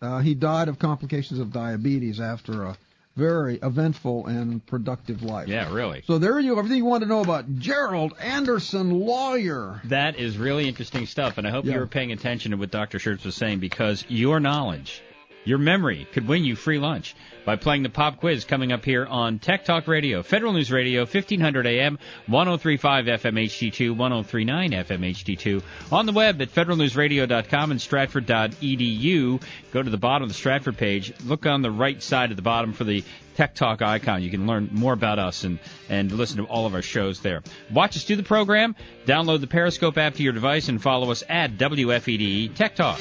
uh, he died of complications of diabetes after a very eventful and productive life. Yeah, really. So there you go. Everything you want to know about Gerald Anderson, Lawson. That is really interesting stuff, and I hope yeah. you were paying attention to what Dr. Shurtz was saying because your knowledge your memory could win you free lunch by playing the pop quiz coming up here on Tech Talk Radio, Federal News Radio, 1500 AM, 1035 FM HD2, 1039 FM HD2, on the web at federalnewsradio.com and stratford.edu. Go to the bottom of the Stratford page, look on the right side at the bottom for the Tech Talk icon. You can learn more about us and, and listen to all of our shows there. Watch us do the program, download the Periscope app to your device, and follow us at WFED Tech Talk.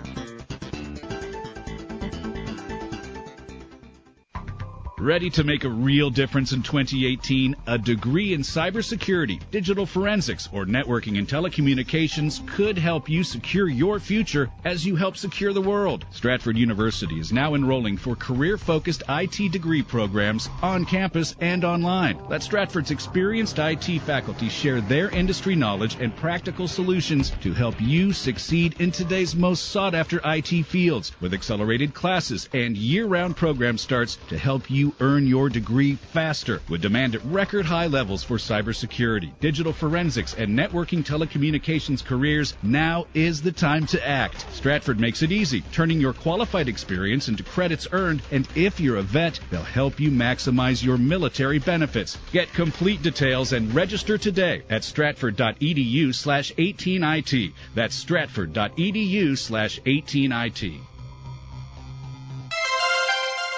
Ready to make a real difference in 2018? A degree in cybersecurity, digital forensics, or networking and telecommunications could help you secure your future as you help secure the world. Stratford University is now enrolling for career-focused IT degree programs on campus and online. Let Stratford's experienced IT faculty share their industry knowledge and practical solutions to help you succeed in today's most sought-after IT fields with accelerated classes and year-round program starts to help you earn your degree faster with demand at record high levels for cybersecurity, digital forensics, and networking telecommunications careers. Now is the time to act. Stratford makes it easy, turning your qualified experience into credits earned, and if you're a vet, they'll help you maximize your military benefits. Get complete details and register today at stratford.edu slash 18IT. That's stratford.edu slash 18IT.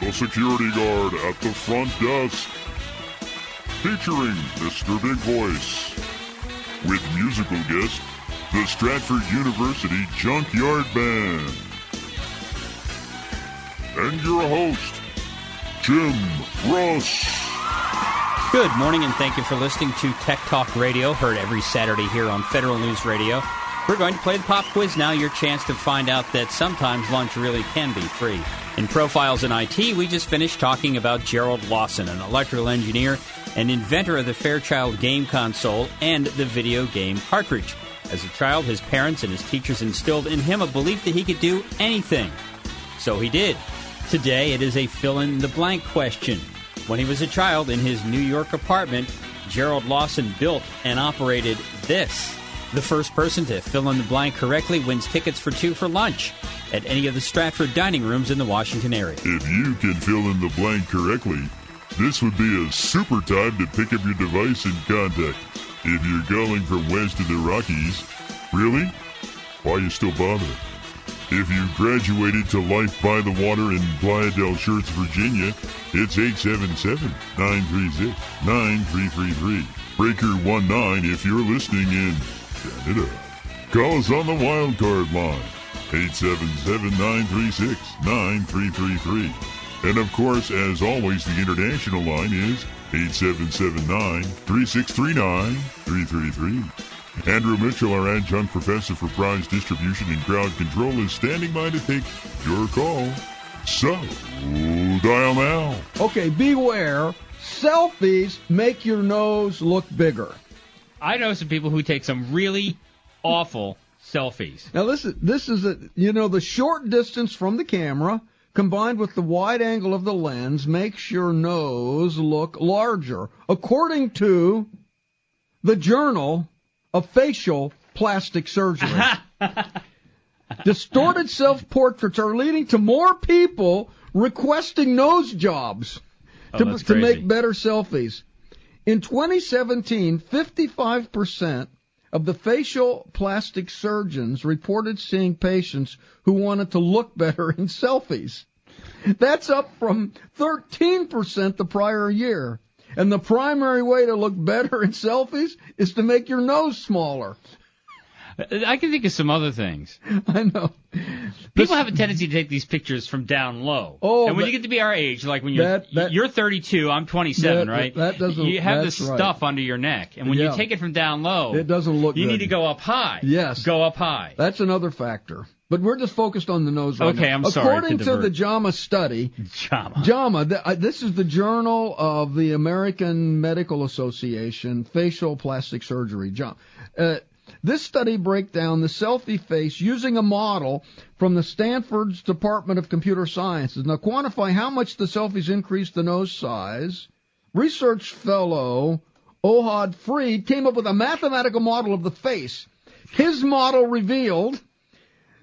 The security guard at the front desk. Featuring Mr. Big Voice. With musical guest, the Stratford University Junkyard Band. And your host, Jim Ross. Good morning, and thank you for listening to Tech Talk Radio, heard every Saturday here on Federal News Radio. We're going to play the pop quiz now, your chance to find out that sometimes lunch really can be free. In Profiles in IT, we just finished talking about Gerald Lawson, an electrical engineer and inventor of the Fairchild game console and the video game cartridge. As a child, his parents and his teachers instilled in him a belief that he could do anything. So he did. Today, it is a fill in the blank question. When he was a child in his New York apartment, Gerald Lawson built and operated this. The first person to fill in the blank correctly wins tickets for two for lunch at any of the Stratford dining rooms in the Washington area. If you can fill in the blank correctly, this would be a super time to pick up your device and contact. If you're calling from west of the Rockies, really? Why you still bother? If you graduated to life by the water in Playa del Shurtz, Virginia, it's 877-936-9333. Breaker 19 if you're listening in Canada. Call us on the wild card line, 877-936-9333. And of course, as always, the international line is 8779-3639-333. Andrew Mitchell, our adjunct professor for prize distribution and crowd control, is standing by to take your call. So, dial now. Okay, beware. Selfies make your nose look bigger. I know some people who take some really awful selfies. Now listen, this is a you know the short distance from the camera combined with the wide angle of the lens makes your nose look larger, according to the Journal of Facial Plastic Surgery. Distorted self-portraits are leading to more people requesting nose jobs Oh, to, to make better selfies. In 2017, 55% of the facial plastic surgeons reported seeing patients who wanted to look better in selfies. That's up from 13% the prior year. And the primary way to look better in selfies is to make your nose smaller. I can think of some other things. I know. People have a tendency to take these pictures from down low. Oh, and when that- you get to be our age, like when you're that- that- you're 32, I'm 27, That- right? that doesn't- You have this right. stuff under your neck, and when Yeah. you take it from down low, It doesn't look you good. need to go up high. Yes. Go up high. That's another factor. But we're just focused on the nose right Okay, now. I'm sorry According to, divert. the JAMA study, JAMA. JAMA, th- uh, this is the Journal of the American Medical Association, Facial Plastic Surgery. JAMA. Uh, this study breaks down the selfie face using a model from the Stanford's Department of Computer Sciences. Now, quantify how much the selfies increase the nose size. Research fellow Ohad Fried came up with a mathematical model of the face. His model revealed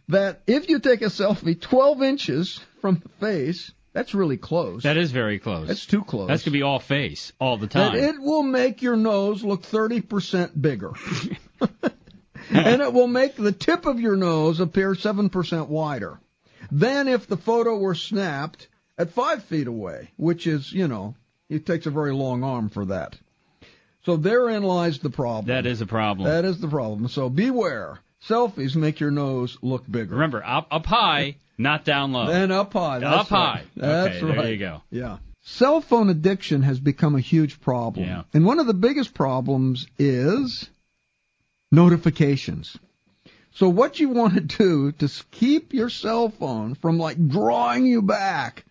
that if you take a selfie 12 inches from the face, that's really close. That is very close. That's too close. That's gonna be all face all the that time. it will make your nose look 30% bigger. and it will make the tip of your nose appear 7% wider. than if the photo were snapped at 5 feet away, which is, you know, it takes a very long arm for that. So therein lies the problem. that is a problem. That is the problem. So beware. Selfies make your nose look bigger. Remember, up up high, not down low. And up high. That's Up high. That's Okay, right. there you go. Yeah. Cell phone addiction has become a huge problem. Yeah. And one of the biggest problems is notifications. So what you want to do to keep your cell phone from like drawing you back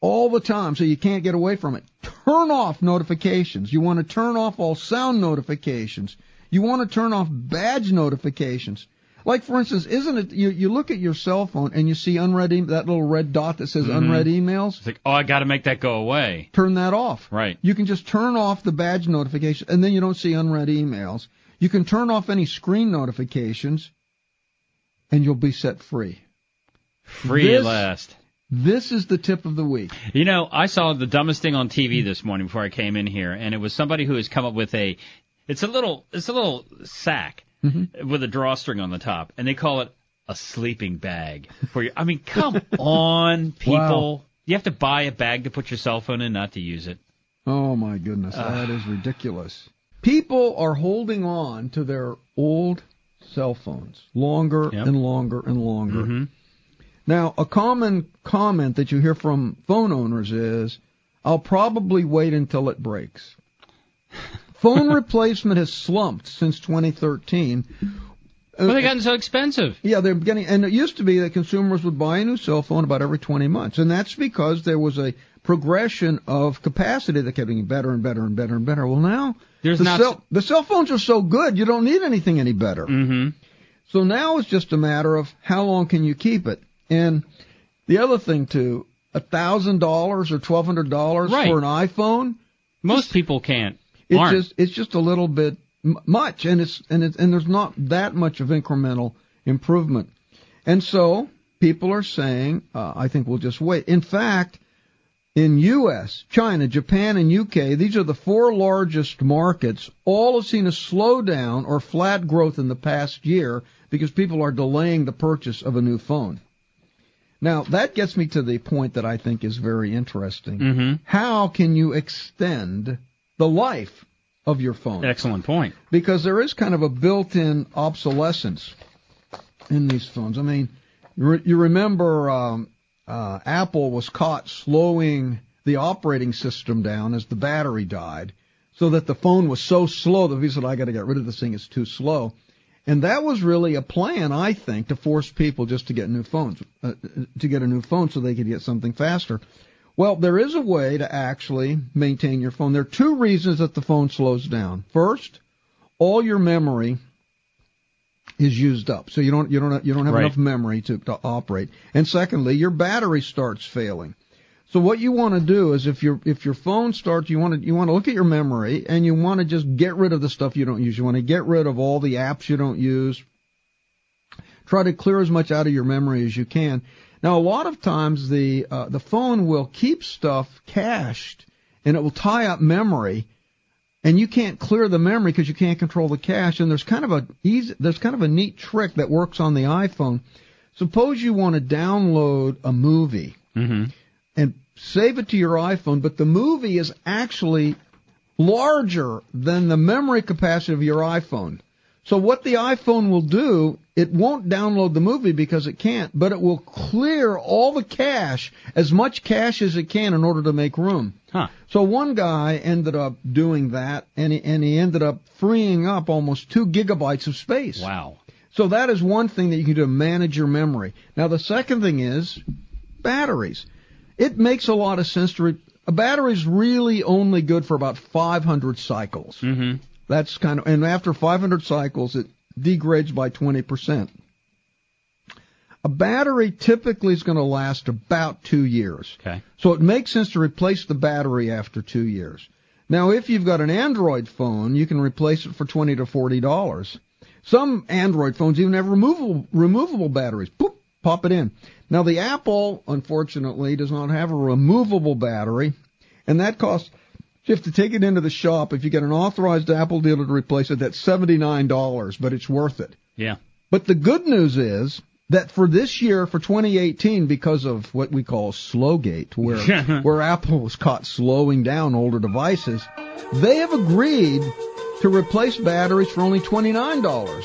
all the time so you can't get away from it, turn off notifications. You want to turn off all sound notifications. You want to turn off badge notifications. Like for instance, isn't it you, you look at your cell phone and you see unread e- that little red dot that says Mhm. unread emails? It's like, oh, I got to make that go away. Turn that off. Right. You can just turn off the badge notification and then you don't see unread emails. You can turn off any screen notifications and you'll be set free. Free This- at last. This is the tip of the week. You know, I saw the dumbest thing on TV this morning before I came in here, and it was somebody who has come up with a. It's a little. It's a little sack Mm-hmm. with a drawstring on the top, and they call it a sleeping bag for you. I mean, come on, people. You have to buy a bag to put your cell phone in, not to use it. Oh my goodness, that is ridiculous. People are holding on to their old cell phones longer Yep. and longer and longer. Mm-hmm. Now, a common comment that you hear from phone owners is, I'll probably wait until it breaks. Phone replacement has slumped since 2013. Well, they've gotten so expensive. Yeah, they're getting, and it used to be that consumers would buy a new cell phone about every 20 months, and that's because there was a progression of capacity that kept getting better and better and better and better. Well, now There's the, not cell, the cell phones are so good, you don't need anything any better. Mm-hmm. So now it's just a matter of how long can you keep it. And the other thing too, a thousand dollars or twelve hundred dollars for an iPhone, Most people can't. It's aren't. just it's just a little bit m- much, and it's and it's and there's not that much of incremental improvement. And so people are saying, uh, I think we'll just wait. In fact, in U.S., China, Japan, and U.K., these are the four largest markets. All have seen a slowdown or flat growth in the past year because people are delaying the purchase of a new phone. Now, that gets me to the point that I think is very interesting. Mm-hmm. How can you extend the life of your phone? Excellent point. because there is kind of a built-in obsolescence in these phones. I mean, you, re- you remember um, uh, Apple was caught slowing the operating system down as the battery died, so that the phone was so slow that he said, "I got to get rid of this thing; it's too slow." And that was really a plan, I think, to force people just to get new phones, uh, to get a new phone so they could get something faster. Well, there is a way to actually maintain your phone. There are two reasons that the phone slows down. First, all your memory is used up, so you don't you don't you don't have Right. enough memory to, to operate. And secondly, your battery starts failing. So what you want to do is if your if your phone starts, you want to you want to look at your memory and you want to just get rid of the stuff you don't use. You want to get rid of all the apps you don't use. Try to clear as much out of your memory as you can. Now, a lot of times the uh, the phone will keep stuff cached and it will tie up memory, and you can't clear the memory because you can't control the cache. And there's kind of a easy, there's kind of a neat trick that works on the iPhone. Suppose you want to download a movie Mm-hmm. and save it to your iPhone, but the movie is actually larger than the memory capacity of your iPhone. So what the iPhone will do, it won't download the movie because it can't, but it will clear all the cache, as much cache as it can in order to make room. Huh. So one guy ended up doing that, and he, and he ended up freeing up almost two gigabytes of space. Wow. So that is one thing that you can do to manage your memory. Now the second thing is batteries. It makes a lot of sense to. Re- a battery's really only good for about 500 cycles. Mm-hmm. That's kind of, and after 500 cycles, it degrades by 20%. A battery typically is going to last about two years. Okay. So it makes sense to replace the battery after two years. Now, if you've got an Android phone, you can replace it for twenty to forty dollars. Some Android phones even have removable removable batteries. Boop, pop it in. Now, the Apple, unfortunately, does not have a removable battery, and that costs. You have to take it into the shop. If you get an authorized Apple dealer to replace it, that's seventy nine dollars, but it's worth it. Yeah. But the good news is that for this year, for 2018, because of what we call Slowgate, where where Apple was caught slowing down older devices, they have agreed to replace batteries for only $29.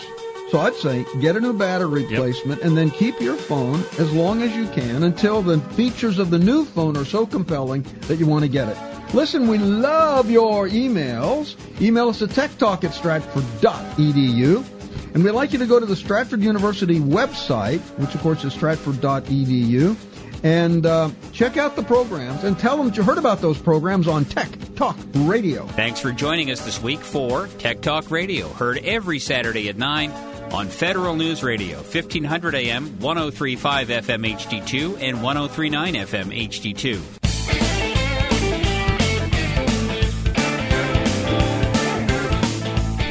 So I'd say get a new battery replacement and then keep your phone as long as you can until the features of the new phone are so compelling that you want to get it. Listen, we love your emails. Email us at techtalk at stratford.edu. And we'd like you to go to the Stratford University website, which of course is stratford.edu, and uh, check out the programs and tell them you heard about those programs on Tech Talk Radio. Thanks for joining us this week for Tech Talk Radio, heard every Saturday at 9 on Federal News Radio, 1500 AM, 1035 FM HD2, and 1039 FM HD2.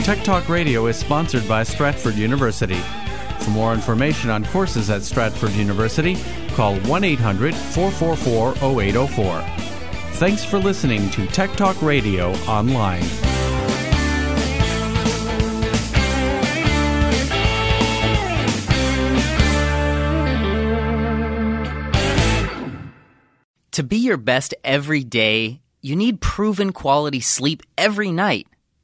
Tech Talk Radio is sponsored by Stratford University. For more information on courses at Stratford University, call 1 800 444 0804. Thanks for listening to Tech Talk Radio online. To be your best every day, you need proven quality sleep every night.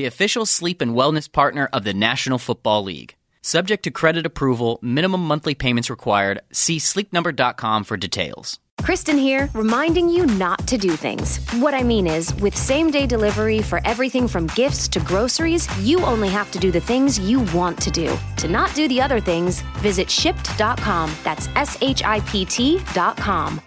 the official sleep and wellness partner of the National Football League. Subject to credit approval, minimum monthly payments required. See sleepnumber.com for details. Kristen here, reminding you not to do things. What I mean is, with same day delivery for everything from gifts to groceries, you only have to do the things you want to do. To not do the other things, visit shipt.com. That's S H I P T.com.